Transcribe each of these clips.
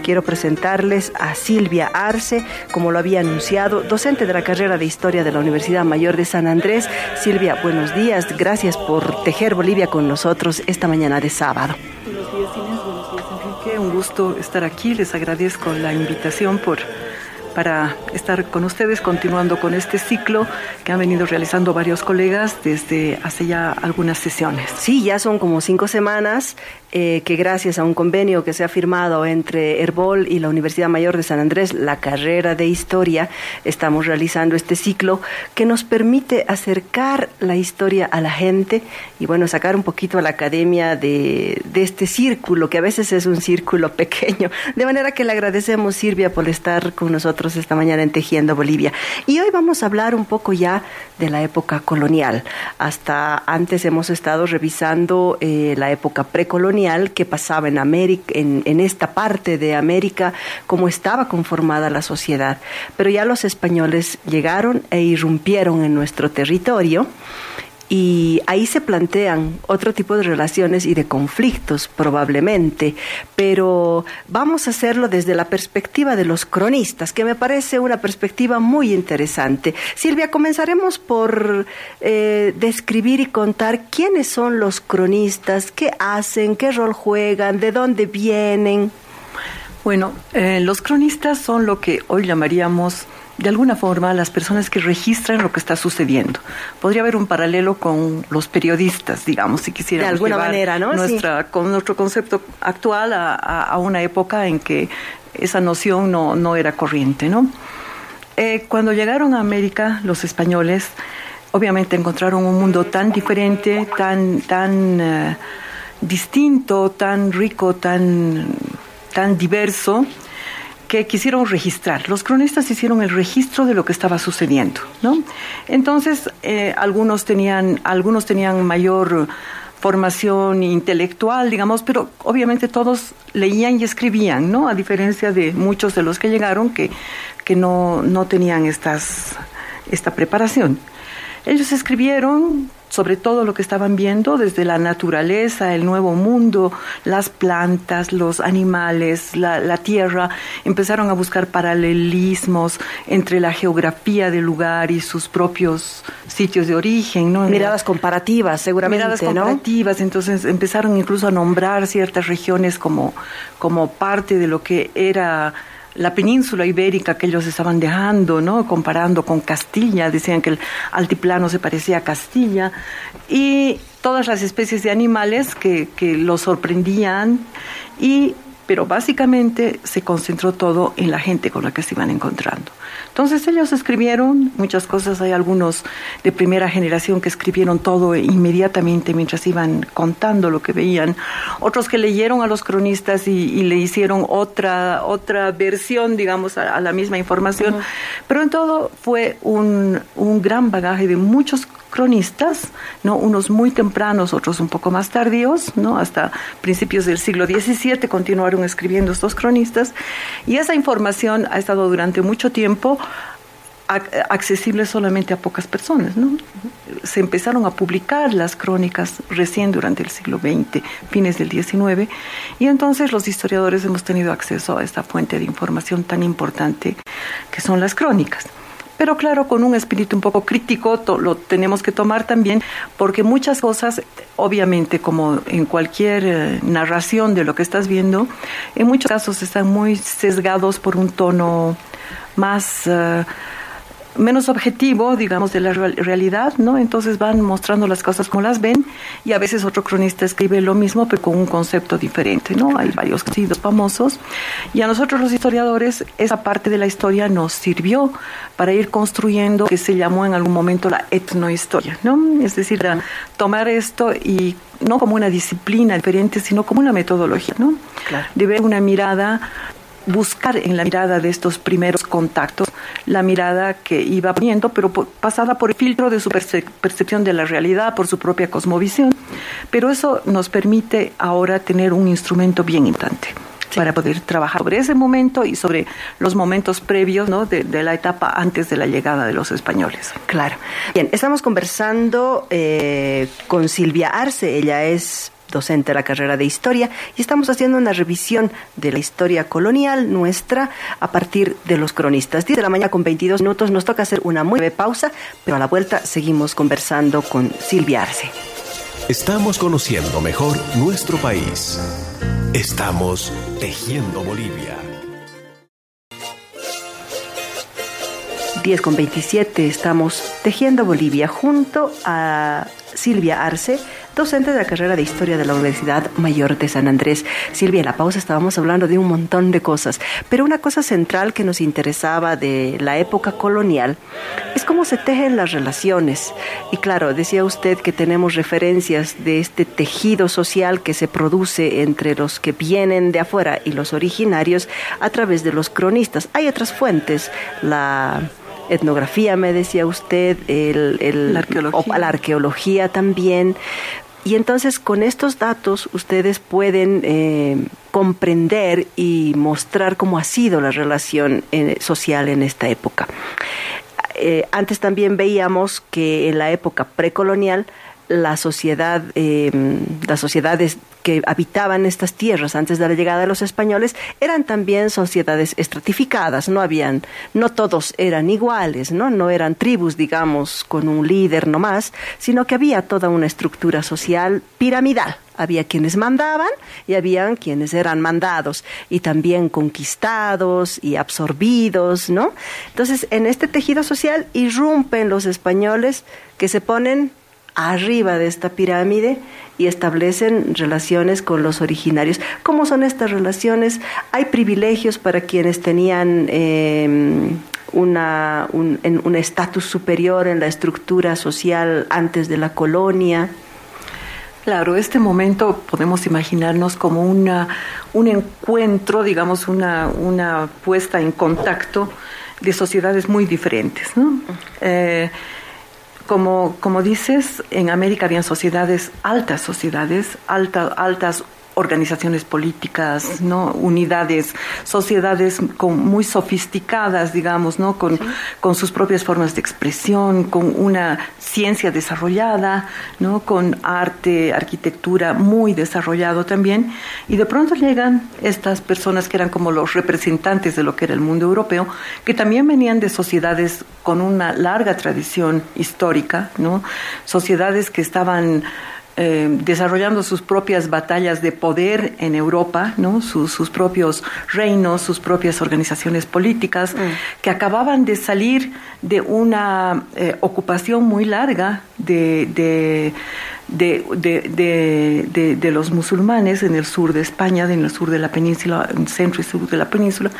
quiero presentarles a Silvia Arce, como lo había anunciado, docente de la carrera de Historia de la Universidad Mayor de San Andrés. Silvia, buenos días. Gracias por tejer Bolivia con nosotros esta mañana de sábado. Buenos días, Inés. Buenos días, Enrique. Un gusto estar aquí. Les agradezco la invitación por para estar con ustedes continuando con este ciclo que han venido realizando varios colegas desde hace ya algunas sesiones. Sí, ya son como cinco semanas eh, que gracias a un convenio que se ha firmado entre Herbol y la Universidad Mayor de San Andrés, la carrera de historia, estamos realizando este ciclo que nos permite acercar la historia a la gente y bueno, sacar un poquito a la academia de, de este círculo, que a veces es un círculo pequeño. De manera que le agradecemos, Silvia, por estar con nosotros esta mañana en Tejiendo Bolivia. Y hoy vamos a hablar un poco ya de la época colonial. Hasta antes hemos estado revisando eh, la época precolonial que pasaba en América, en, en esta parte de América, cómo estaba conformada la sociedad. Pero ya los españoles llegaron e irrumpieron en nuestro territorio y ahí se plantean otro tipo de relaciones y de conflictos probablemente, pero vamos a hacerlo desde la perspectiva de los cronistas, que me parece una perspectiva muy interesante. Silvia, comenzaremos por eh, describir y contar quiénes son los cronistas, qué hacen, qué rol juegan, de dónde vienen. Bueno, eh, los cronistas son lo que hoy llamaríamos de alguna forma las personas que registran lo que está sucediendo. Podría haber un paralelo con los periodistas, digamos, si quisiéramos. De alguna manera, ¿no? Nuestra, Con nuestro concepto actual a, una época en que esa noción no, no era corriente, ¿no? Eh, cuando llegaron a América los españoles, obviamente encontraron un mundo tan diferente, tan, tan eh, distinto, tan rico, tan, tan diverso, que quisieron registrar. Los cronistas hicieron el registro de lo que estaba sucediendo, ¿no? Entonces, eh, algunos tenían, algunos tenían mayor formación intelectual, digamos, pero obviamente todos leían y escribían, ¿no? A diferencia de muchos de los que llegaron que, que no, no tenían estas, esta preparación. Ellos escribieron sobre todo lo que estaban viendo desde la naturaleza, el nuevo mundo, las plantas, los animales, la, tierra, empezaron a buscar paralelismos entre la geografía del lugar y sus propios sitios de origen, ¿no? Miradas comparativas, seguramente, Miradas comparativas, entonces empezaron incluso a nombrar ciertas regiones como, como parte de lo que era la península ibérica que ellos estaban dejando, ¿no? comparando con Castilla, decían que el altiplano se parecía a Castilla, y todas las especies de animales que, que los sorprendían y pero básicamente se concentró todo en la gente con la que se iban encontrando. Entonces ellos escribieron muchas cosas, hay algunos de primera generación que escribieron todo inmediatamente mientras iban contando lo que veían, otros que leyeron a los cronistas y, le hicieron otra, otra versión, digamos, a, la misma información, pero en todo fue un, un gran bagaje de muchos cronistas, ¿no? unos muy tempranos, otros un poco más tardíos, ¿no? hasta principios del siglo XVII continuaron escribiendo estos cronistas, y esa información ha estado durante mucho tiempo accesible solamente a pocas personas. Se empezaron a publicar las crónicas recién durante el siglo XX, fines del XIX, y entonces los historiadores hemos tenido acceso a esta fuente de información tan importante que son las crónicas pero claro, con un espíritu un poco crítico lo tenemos que tomar también, porque muchas cosas, obviamente, como en cualquier eh, narración de lo que estás viendo, en muchos casos están muy sesgados por un tono más... Eh, menos objetivo, digamos, de la realidad, ¿no? Entonces van mostrando las cosas como las ven y a veces otro cronista escribe lo mismo pero con un concepto diferente, ¿no? Hay varios sido famosos y a nosotros los historiadores esa parte de la historia nos sirvió para ir construyendo que se llamó en algún momento la etnohistoria, ¿no? Es decir, tomar esto y no como una disciplina diferente, sino como una metodología, ¿no? De ver una mirada buscar en la mirada de estos primeros contactos la mirada que iba poniendo, pero pasada por el filtro de su percepción de la realidad, por su propia cosmovisión. Pero eso nos permite ahora tener un instrumento bien importante. para poder trabajar sobre ese momento y sobre los momentos previos ¿no? de, la etapa antes de la llegada de los españoles. Claro. Bien, estamos conversando eh, con Silvia Arce, ella es docente de la carrera de historia, y estamos haciendo una revisión de la historia colonial nuestra a partir de los cronistas. 10 de la mañana con 22 minutos nos toca hacer una muy breve pausa, pero a la vuelta seguimos conversando con Silvia Arce. Estamos conociendo mejor nuestro país. Estamos tejiendo Bolivia. 10 con 27 estamos tejiendo Bolivia junto a Silvia Arce, docente de la carrera de Historia de la Universidad Mayor de San Andrés. Silvia, en la pausa estábamos hablando de un montón de cosas, pero una cosa central que nos interesaba de la época colonial es cómo se tejen las relaciones. Y claro, decía usted que tenemos referencias de este tejido social que se produce entre los que vienen de afuera y los originarios a través de los cronistas. Hay otras fuentes, la etnografía, me decía usted, el, la, arqueología. la arqueología también. Y entonces con estos datos ustedes pueden eh, comprender y mostrar cómo ha sido la relación eh, social en esta época. Eh, antes también veíamos que en la época precolonial la sociedad, las sociedades que habitaban estas tierras antes de la llegada de los españoles eran también sociedades estratificadas, no habían, no todos eran iguales, ¿no? No eran tribus, digamos, con un líder nomás, sino que había toda una estructura social piramidal. Había quienes mandaban y habían quienes eran mandados y también conquistados y absorbidos, ¿no? Entonces, en este tejido social irrumpen los españoles que se ponen arriba de esta pirámide y establecen relaciones con los originarios. ¿Cómo son estas relaciones? ¿Hay privilegios para quienes tenían em, una, un estatus superior en la estructura social antes de la colonia? Claro, este momento podemos imaginarnos como una, un encuentro, digamos, una, una puesta en contacto de sociedades muy diferentes. ¿no? Como, como dices, en América habían sociedades, altas sociedades, alta, altas organizaciones políticas, ¿no? unidades, sociedades con, muy sofisticadas, digamos, ¿no? Con, con, sus propias formas de expresión, con una ciencia desarrollada, ¿no? con arte, arquitectura muy desarrollado también. Y de pronto llegan estas personas que eran como los representantes de lo que era el mundo europeo, que también venían de sociedades con una larga tradición histórica, ¿no? sociedades que estaban eh, desarrollando sus propias batallas de poder en Europa, ¿no? sus, propios reinos, sus propias organizaciones políticas, mm. que acababan de salir de una eh, ocupación muy larga de de, de, de, de, los musulmanes en el sur de España, en el sur de la península, en el centro y sur de la península.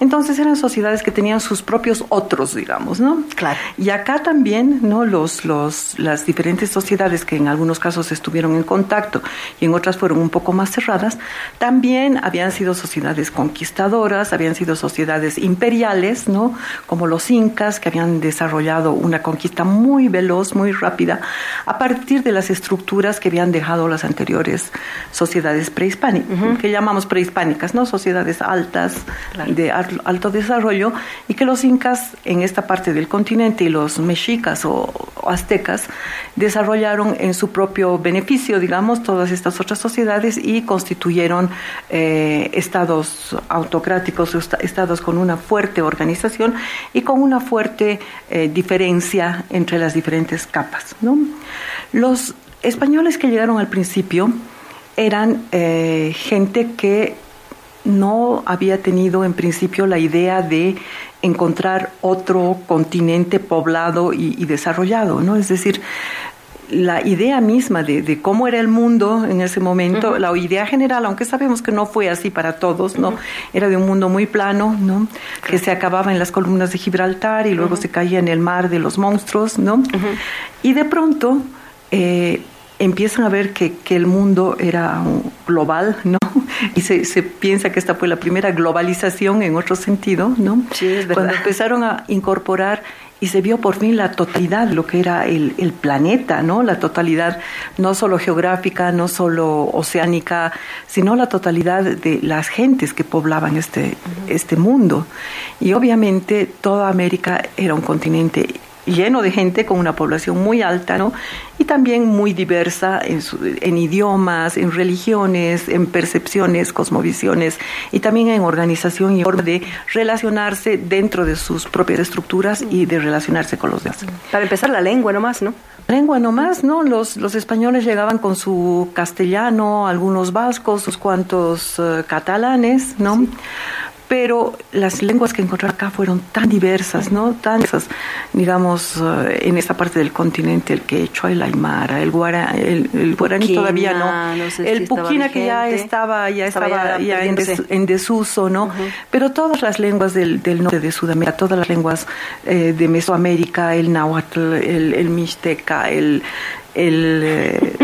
Entonces eran sociedades que tenían sus propios otros, digamos, ¿no? Claro. Y acá también, ¿no? Los, los, las diferentes sociedades que en algunos casos estuvieron en contacto y en otras fueron un poco más cerradas, también habían sido sociedades conquistadoras, habían sido sociedades imperiales, ¿no? Como los incas, que habían desarrollado una conquista muy veloz, muy rápida, a partir de las estructuras que habían dejado las anteriores sociedades prehispánicas, que llamamos prehispánicas, ¿no? Sociedades altas, de alto desarrollo, y que los incas en esta parte del continente y los mexicas o, aztecas desarrollaron en su propio beneficio, digamos, todas estas otras sociedades y constituyeron eh, estados autocráticos, estados con una fuerte organización y con una fuerte eh, diferencia entre las diferentes capas. ¿no? Los españoles que llegaron al principio eran eh, gente que no había tenido en principio la idea de encontrar otro continente poblado y, desarrollado, ¿no? Es decir, la idea misma de, cómo era el mundo en ese momento, la idea general, aunque sabemos que no fue así para todos, ¿no? Era de un mundo muy plano, ¿no? Que se acababa en las columnas de Gibraltar y luego se caía en el mar de los monstruos, ¿no? Y de pronto eh, empiezan a ver que, que, el mundo era global, ¿no? Y se, se, piensa que esta fue la primera globalización en otro sentido, ¿no? Sí, es verdad. Cuando empezaron a incorporar y se vio por fin la totalidad, lo que era el, el, planeta, ¿no? La totalidad no solo geográfica, no solo oceánica, sino la totalidad de las gentes que poblaban este, este mundo. Y obviamente toda América era un continente lleno de gente, con una población muy alta, ¿no? Y también muy diversa en, en, idiomas, en religiones, en percepciones, cosmovisiones y también en organización y forma de relacionarse dentro de sus propias estructuras y de relacionarse con los demás. Para empezar, la lengua nomás, ¿no? Lengua nomás, ¿no? Los, los españoles llegaban con su castellano, algunos vascos, unos cuantos uh, catalanes, ¿no? Pero las lenguas que encontraron acá fueron tan diversas, ¿no? Tan diversas, digamos, eh, en esta parte del continente, el quechua, el aymara, el, guara, el, guaraní todavía no, el puquina que ya estaba, ya estaba, ya, en, desuso, ¿no? Pero todas las lenguas del, del, norte de Sudamérica, todas las lenguas eh, de Mesoamérica, el náhuatl, el, el mixteca, el, el, eh,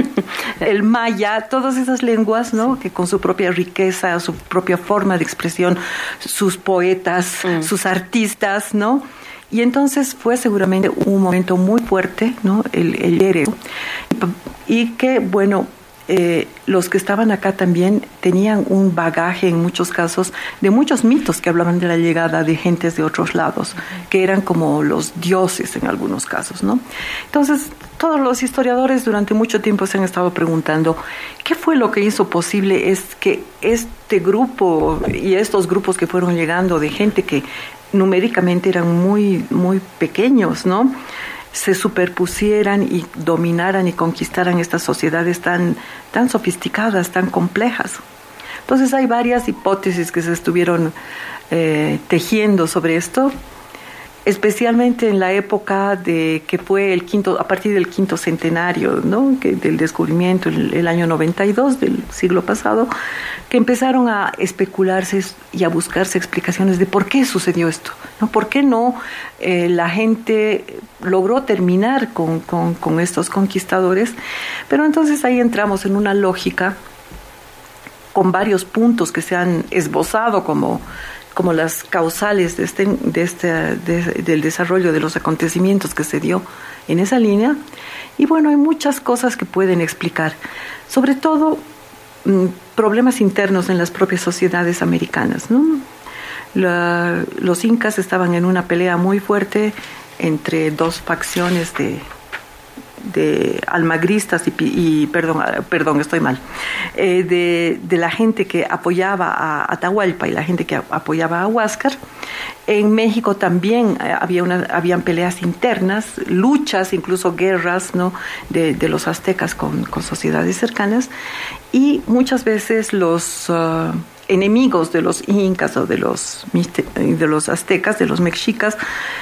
el maya, todas esas lenguas, ¿no? Que con su propia riqueza, su propia forma de expresión, sus poetas, mm. sus artistas, ¿no? Y entonces fue seguramente un momento muy fuerte, ¿no? El, el Y que, bueno, eh, los que estaban acá también tenían un bagaje en muchos casos de muchos mitos que hablaban de la llegada de gentes de otros lados, que eran como los dioses en algunos casos, ¿no? Entonces, todos los historiadores durante mucho tiempo se han estado preguntando qué fue lo que hizo posible es que este grupo y estos grupos que fueron llegando de gente que numéricamente eran muy muy pequeños, ¿no? Se superpusieran y dominaran y conquistaran estas sociedades tan, tan sofisticadas, tan complejas. Entonces hay varias hipótesis que se estuvieron eh, tejiendo sobre esto especialmente en la época de que fue el quinto, a partir del quinto centenario, ¿no? del descubrimiento, el, el, año 92 del siglo pasado, que empezaron a especularse y a buscarse explicaciones de por qué sucedió esto, ¿no? ¿Por qué no eh, la gente logró terminar con, con estos conquistadores? Pero entonces ahí entramos en una lógica con varios puntos que se han esbozado como como las causales de este, de este, del desarrollo de los acontecimientos que se dio en esa línea. Y bueno, hay muchas cosas que pueden explicar, sobre todo mm, problemas internos en las propias sociedades americanas. ¿no? los incas estaban en una pelea muy fuerte entre dos facciones de, de almagristas y, perdón, perdón, estoy mal, eh, de, la gente que apoyaba a Atahualpa y la gente que apoyaba a Huáscar. En México también eh, había una, habían peleas internas, luchas, incluso guerras ¿no? de, los aztecas con, con, sociedades cercanas y muchas veces los... Uh, enemigos de los incas o de los, de los aztecas, de los mexicas,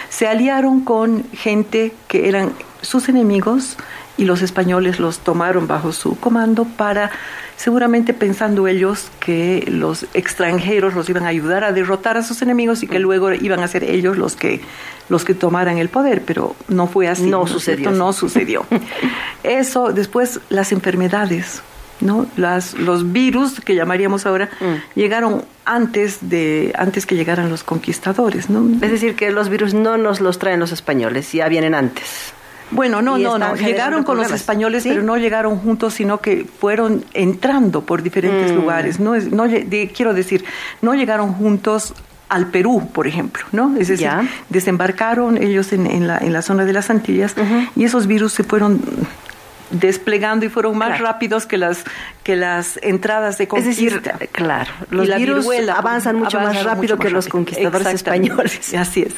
se aliaron con gente que eran sus enemigos y los españoles los tomaron bajo su comando para, seguramente pensando ellos que los extranjeros los iban a ayudar a derrotar a sus enemigos y que luego iban a ser ellos los que, los que tomaran el poder, pero no fue así. No, sucedió. No sucedió. Eso, después las enfermedades ¿no? Las, los virus que llamaríamos ahora mm. llegaron antes de antes que llegaran los conquistadores, ¿no? Es decir, que los virus no nos los traen los españoles, ya vienen antes. Bueno, no, no, no. Llegaron con los españoles, pero no llegaron juntos, sino que fueron entrando por diferentes mm. lugares. No, no quiero decir, no llegaron juntos al Perú, por ejemplo, ¿no? Es decir, desembarcaron ellos en, en, la, en la zona de las Antillas y esos virus se fueron desplegando y fueron más rápidos que las que las entradas de conquista. Es decir, claro, los virus avanzan mucho más rápido que los conquistadores españoles. Así es.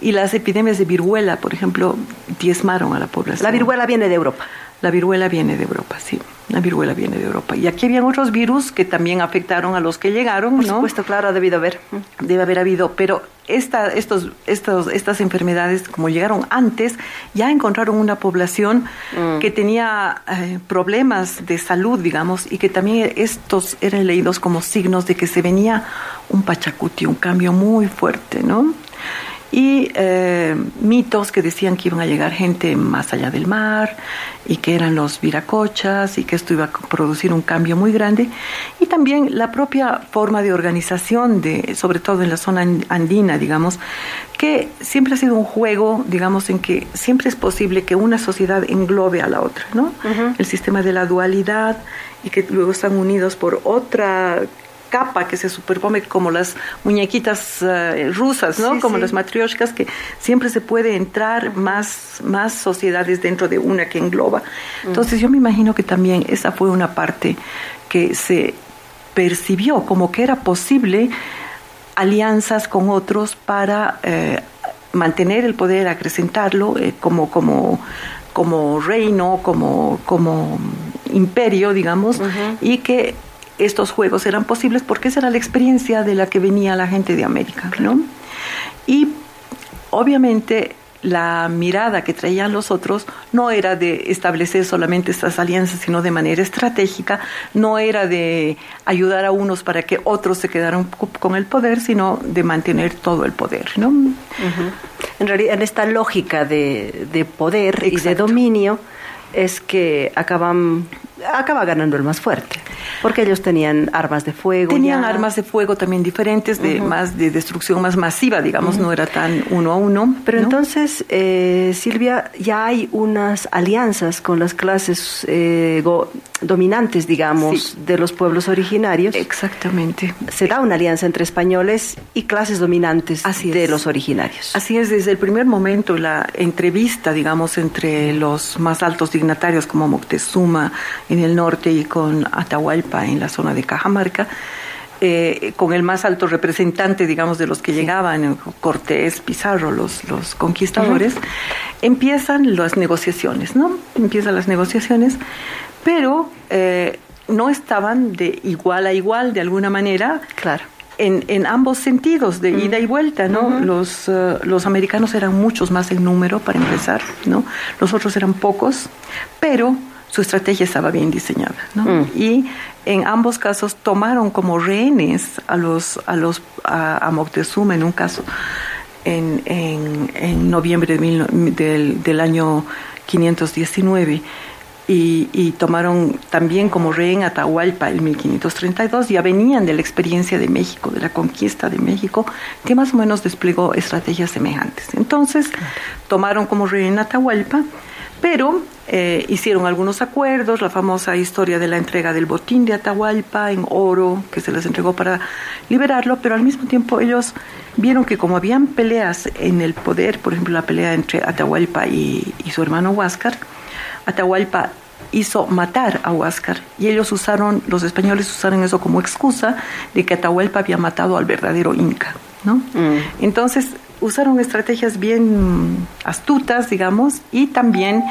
Y las epidemias de viruela, por ejemplo, diezmaron a la población. La viruela viene de Europa. La viruela viene de Europa, sí. La viruela viene de Europa. Y aquí habían otros virus que también afectaron a los que llegaron, Por supuesto, claro, ha debido haber. Debe haber habido, pero esta, estos, estos, estas enfermedades, como llegaron antes, ya encontraron una población mm. que tenía eh, problemas de salud, digamos, y que también estos eran leídos como signos de que se venía un pachacuti, un cambio muy fuerte, ¿no? Y eh, mitos que decían que iban a llegar gente más allá del mar y que eran los viracochas y que esto iba a producir un cambio muy grande. Y también la propia forma de organización de sobre todo en la zona andina digamos que siempre ha sido un juego digamos en que siempre es posible que una sociedad englobe a la otra no el sistema de la dualidad y que luego están unidos por otra capa que se superpone como las muñequitas eh, rusas, ¿no? como las matrioshkas, que siempre se puede entrar más, más sociedades dentro de una que engloba. Entonces yo me imagino que también esa fue una parte que se percibió como que era posible alianzas con otros para eh, mantener el poder, acrecentarlo eh, como, como, como reino, como, como imperio, digamos, y que estos juegos eran posibles porque esa era la experiencia de la que venía la gente de América, ¿no? Y obviamente la mirada que traían los otros no era de establecer solamente estas alianzas, sino de manera estratégica, no era de ayudar a unos para que otros se quedaran con el poder, sino de mantener todo el poder. ¿no? En realidad, en esta lógica de, de poder y de dominio es que acaban acaba ganando el más fuerte, porque ellos tenían armas de fuego. Tenían armas de fuego también diferentes, de más de destrucción más masiva, digamos, no era tan uno a uno. Pero entonces, eh, Silvia, ya hay unas alianzas con las clases eh, dominantes, digamos, de los pueblos originarios. Exactamente. Se da una alianza entre españoles y clases dominantes de los originarios. Así es, desde el primer momento, la entrevista, digamos, entre los más altos dignatarios como Moctezuma, en el norte y con Atahualpa en la zona de Cajamarca, eh, con el más alto representante, digamos, de los que llegaban, Cortés, Pizarro, los, los conquistadores, empiezan las negociaciones, ¿no? Empiezan las negociaciones, pero eh, no estaban de igual a igual, de alguna manera. Claro. En, en, ambos sentidos, de ida y vuelta, ¿no? los, eh, los americanos eran muchos más en número, para empezar, ¿no? Los otros eran pocos, pero su estrategia estaba bien diseñada. ¿no? Mm. Y en ambos casos tomaron como rehenes a los a los a, Moctezuma en un caso en, en, noviembre del, del, año 519 y, y, tomaron también como rehén Atahualpa en 1532, ya venían de la experiencia de México, de la conquista de México, que más o menos desplegó estrategias semejantes. Entonces, tomaron como rehén Atahualpa, pero eh, hicieron algunos acuerdos, la famosa historia de la entrega del botín de Atahualpa en oro, que se les entregó para liberarlo, pero al mismo tiempo ellos vieron que como habían peleas en el poder, por ejemplo la pelea entre Atahualpa y, su hermano Huáscar, Atahualpa hizo matar a Huáscar y ellos usaron, los españoles usaron eso como excusa de que Atahualpa había matado al verdadero Inca. ¿No? Mm. Entonces usaron estrategias bien astutas, digamos, y también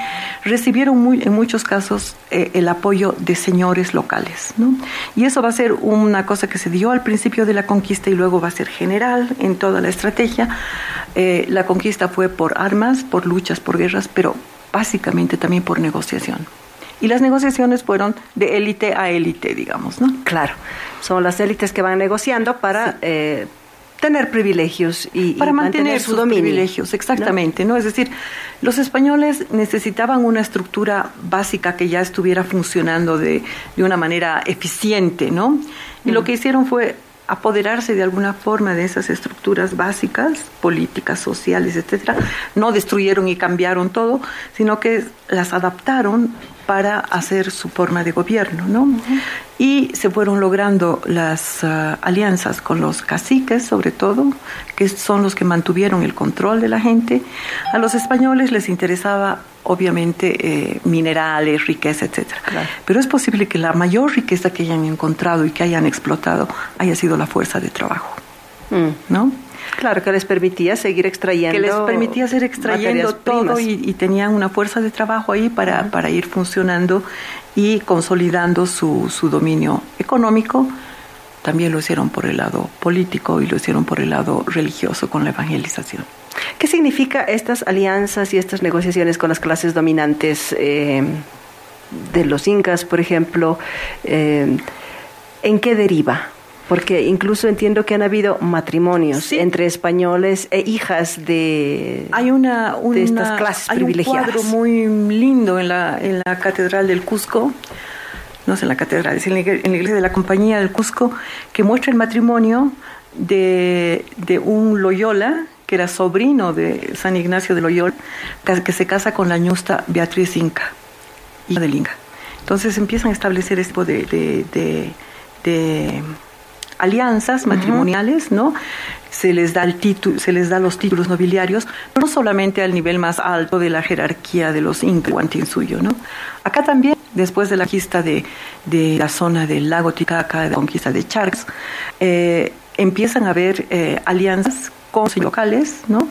recibieron muy, en muchos casos eh, el apoyo de señores locales. ¿no? Y eso va a ser una cosa que se dio al principio de la conquista y luego va a ser general en toda la estrategia. Eh, la conquista fue por armas, por luchas, por guerras, pero básicamente también por negociación. Y las negociaciones fueron de élite a élite, digamos, ¿no? Claro, son las élites que van negociando para... Eh, tener privilegios y para mantener, sus privilegios, exactamente, ¿no? Es decir, los españoles necesitaban una estructura básica que ya estuviera funcionando de, de una manera eficiente, ¿no? Y lo mm. que hicieron fue apoderarse de alguna forma de esas estructuras básicas, políticas, sociales, etcétera. No destruyeron y cambiaron todo, sino que las adaptaron para hacer su forma de gobierno, ¿no? Y se fueron logrando las ah, alianzas con los caciques, sobre todo, que son los que mantuvieron el control de la gente. A los españoles les interesaba, obviamente, eh, minerales, riqueza, etcétera. Pero es posible que la mayor riqueza que hayan encontrado y que hayan explotado haya sido la fuerza de trabajo, mm. ¿no? Claro, que les permitía seguir extrayendo. Que les permitía seguir extrayendo todo y, tenían una fuerza de trabajo ahí para, para ir funcionando y consolidando su, su dominio económico. También lo hicieron por el lado político y lo hicieron por el lado religioso con la evangelización. ¿Qué significa estas alianzas y estas negociaciones con las clases dominantes eh, de los incas, por ejemplo? Eh, ¿En qué deriva? Porque incluso entiendo que han habido matrimonios entre españoles e hijas de, Hay una, estas clases hay privilegiadas. un cuadro muy lindo en la, en la Catedral del Cusco, no es en la Catedral, es en la, Iglesia de la Compañía del Cusco, que muestra el matrimonio de, de un Loyola, que era sobrino de San Ignacio de Loyola, que se casa con la ñusta Beatriz Inca, hija del Inca. Entonces empiezan a establecer este tipo de, de alianzas matrimoniales, ¿no? Se les da el título, se les da los títulos nobiliarios, no solamente al nivel más alto de la jerarquía de los incas suyo, ¿no? Acá también, después de la conquista de, de la zona del lago Titicaca, de la conquista de Charx, eh, empiezan a haber eh, alianzas con locales, ¿no?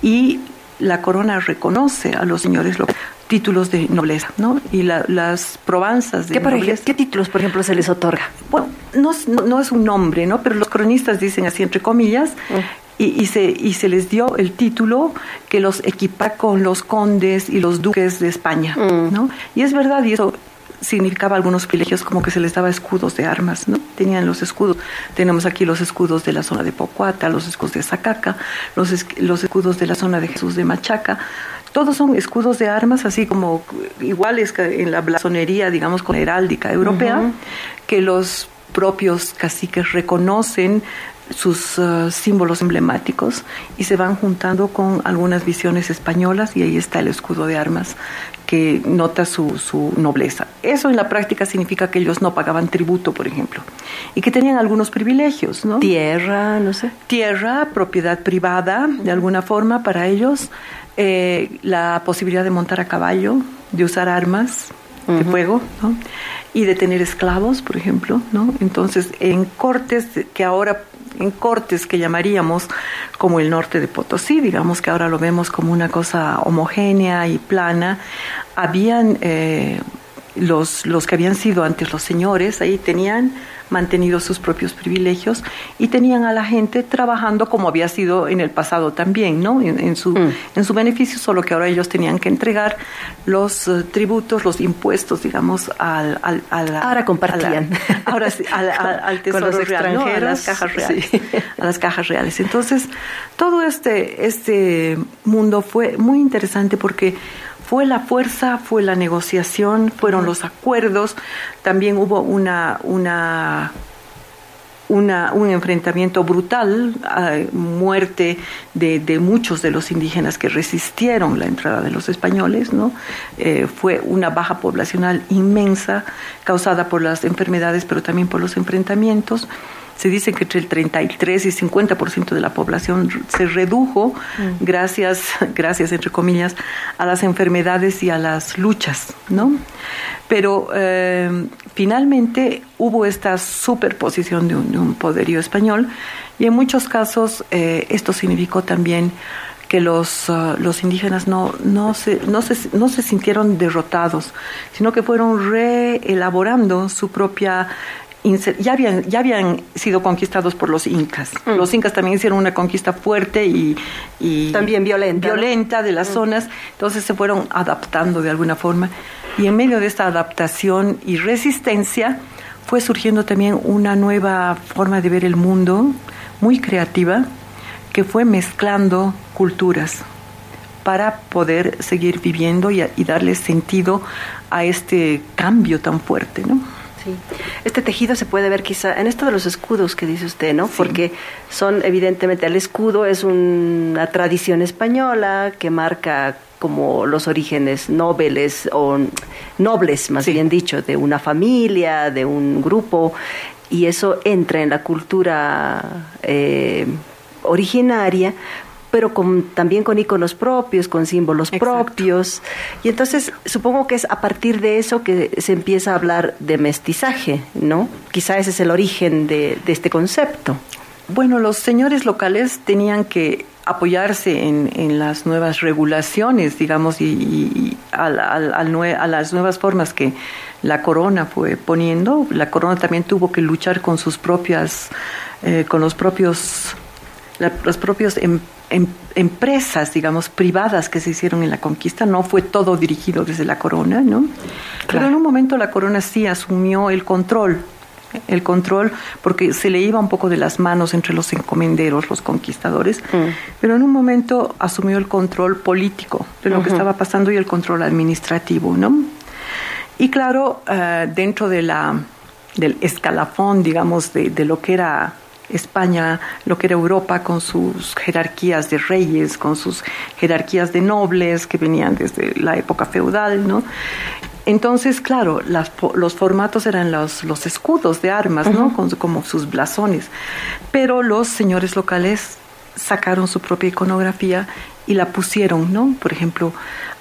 Y la corona reconoce a los señores locales títulos de nobleza, ¿no? Y las probanzas de ¿Qué, nobleza. ¿Qué títulos, por ejemplo, se les otorga? Bueno, no, no, es un nombre, ¿no? Pero los cronistas dicen así entre comillas, mm. y, y, se, y se les dio el título que los equipa con los condes y los duques de España, mm. ¿no? Y es verdad, y eso significaba algunos privilegios como que se les daba escudos de armas, ¿no? Tenían los escudos. Tenemos aquí los escudos de la zona de Pocuata, los escudos de Zacaca, los, los escudos de la zona de Jesús de Machaca. Todos son escudos de armas, así como iguales que en la blasonería, digamos, con heráldica europea, que los propios caciques reconocen sus uh, símbolos emblemáticos y se van juntando con algunas visiones españolas y ahí está el escudo de armas que nota su, su, nobleza. Eso en la práctica significa que ellos no pagaban tributo, por ejemplo, y que tenían algunos privilegios, ¿no? Tierra, no sé. Tierra, propiedad privada, de alguna forma para ellos, eh, la posibilidad de montar a caballo, de usar armas de fuego, ¿no? Y de tener esclavos, por ejemplo, ¿no? Entonces, en cortes que ahora en cortes que llamaríamos como el norte de Potosí, digamos que ahora lo vemos como una cosa homogénea y plana, habían eh, los, los que habían sido antes los señores, ahí tenían mantenido sus propios privilegios y tenían a la gente trabajando como había sido en el pasado también, ¿no? En, su, mm. en su beneficio, solo que ahora ellos tenían que entregar los eh, tributos, los impuestos, digamos, al, al, ahora compartían. ahora sí, al, tesoro real, a las cajas reales. A las cajas reales. Entonces, todo este, este mundo fue muy interesante porque fue la fuerza, fue la negociación, fueron los acuerdos, también hubo una, una, una un enfrentamiento brutal, uh, muerte de, de, muchos de los indígenas que resistieron la entrada de los españoles, ¿no? Eh, fue una baja poblacional inmensa causada por las enfermedades, pero también por los enfrentamientos se dice que entre el 33 y 50% de la población se redujo mm. gracias, gracias entre comillas, a las enfermedades y a las luchas, ¿no? Pero eh, finalmente hubo esta superposición de un, poderío español y en muchos casos eh, esto significó también que los, uh, los indígenas no, no, se, no, se, no se sintieron derrotados, sino que fueron reelaborando su propia ya habían, ya habían sido conquistados por los incas. Mm. Los incas también hicieron una conquista fuerte y, también violenta, violenta de las mm. zonas, entonces se fueron adaptando de alguna forma. Y en medio de esta adaptación y resistencia fue surgiendo también una nueva forma de ver el mundo, muy creativa, que fue mezclando culturas para poder seguir viviendo y, y darle sentido a este cambio tan fuerte, ¿no? Este tejido se puede ver quizá en esto de los escudos que dice usted, ¿no? Porque son evidentemente el escudo es una tradición española que marca como los orígenes nobles o nobles, más bien dicho, de una familia, de un grupo, y eso entra en la cultura eh, originaria, pero con, también con iconos propios, con símbolos propios. Y entonces supongo que es a partir de eso que se empieza a hablar de mestizaje, ¿no? Quizá ese es el origen de, este concepto. Bueno, los señores locales tenían que apoyarse en, las nuevas regulaciones, digamos, y, a, las nuevas formas que la corona fue poniendo. La corona también tuvo que luchar con sus propias, eh, con los propios, los propios em, Em, empresas, digamos, privadas que se hicieron en la conquista, no fue todo dirigido desde la corona, ¿no? Pero en un momento la corona sí asumió el control, el control, porque se le iba un poco de las manos entre los encomenderos, los conquistadores, mm. pero en un momento asumió el control político de lo que estaba pasando y el control administrativo, ¿no? Y claro, eh, dentro de la, del escalafón, digamos, de, de lo que era España, lo que era Europa, con sus jerarquías de reyes, con sus jerarquías de nobles que venían desde la época feudal, ¿no? Entonces, claro, los formatos eran los, los escudos de armas, ¿no? como sus blasones. Pero los señores locales sacaron su propia iconografía y la pusieron, ¿no? Por ejemplo,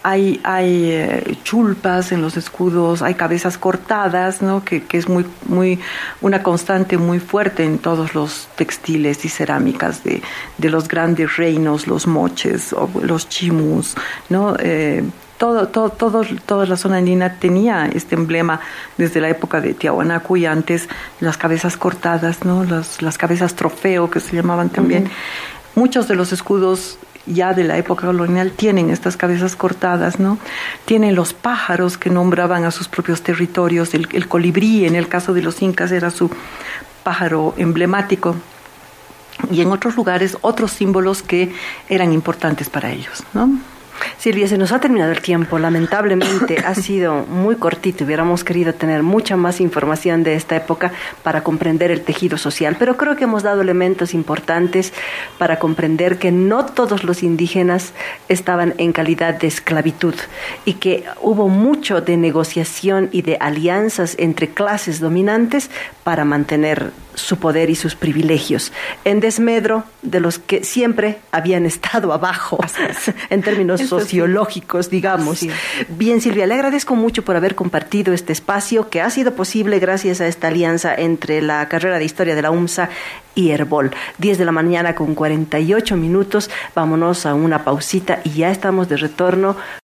hay, hay eh, chulpas en los escudos, hay cabezas cortadas, ¿no? Que, que, es muy, muy, una constante muy fuerte en todos los textiles y cerámicas de, de los grandes reinos, los moches, o los chimus, ¿no? Eh, todo, todo, todo, toda la zona andina tenía este emblema desde la época de Tiahuanacu y antes las cabezas cortadas, ¿no? las, las cabezas trofeo que se llamaban también. Muchos de los escudos ya de la época colonial tienen estas cabezas cortadas, ¿no? Tienen los pájaros que nombraban a sus propios territorios, el, colibrí en el caso de los incas era su pájaro emblemático y en otros lugares otros símbolos que eran importantes para ellos, ¿no? Silvia, se nos ha terminado el tiempo. Lamentablemente ha sido muy cortito. Hubiéramos querido tener mucha más información de esta época para comprender el tejido social, pero creo que hemos dado elementos importantes para comprender que no todos los indígenas estaban en calidad de esclavitud y que hubo mucho de negociación y de alianzas entre clases dominantes para mantener su poder y sus privilegios, en desmedro de los que siempre habían estado abajo, en términos sociológicos, digamos. Bien, Silvia, le agradezco mucho por haber compartido este espacio que ha sido posible gracias a esta alianza entre la carrera de historia de la UMSA y Herbol. 10 de la mañana con 48 minutos, vámonos a una pausita y ya estamos de retorno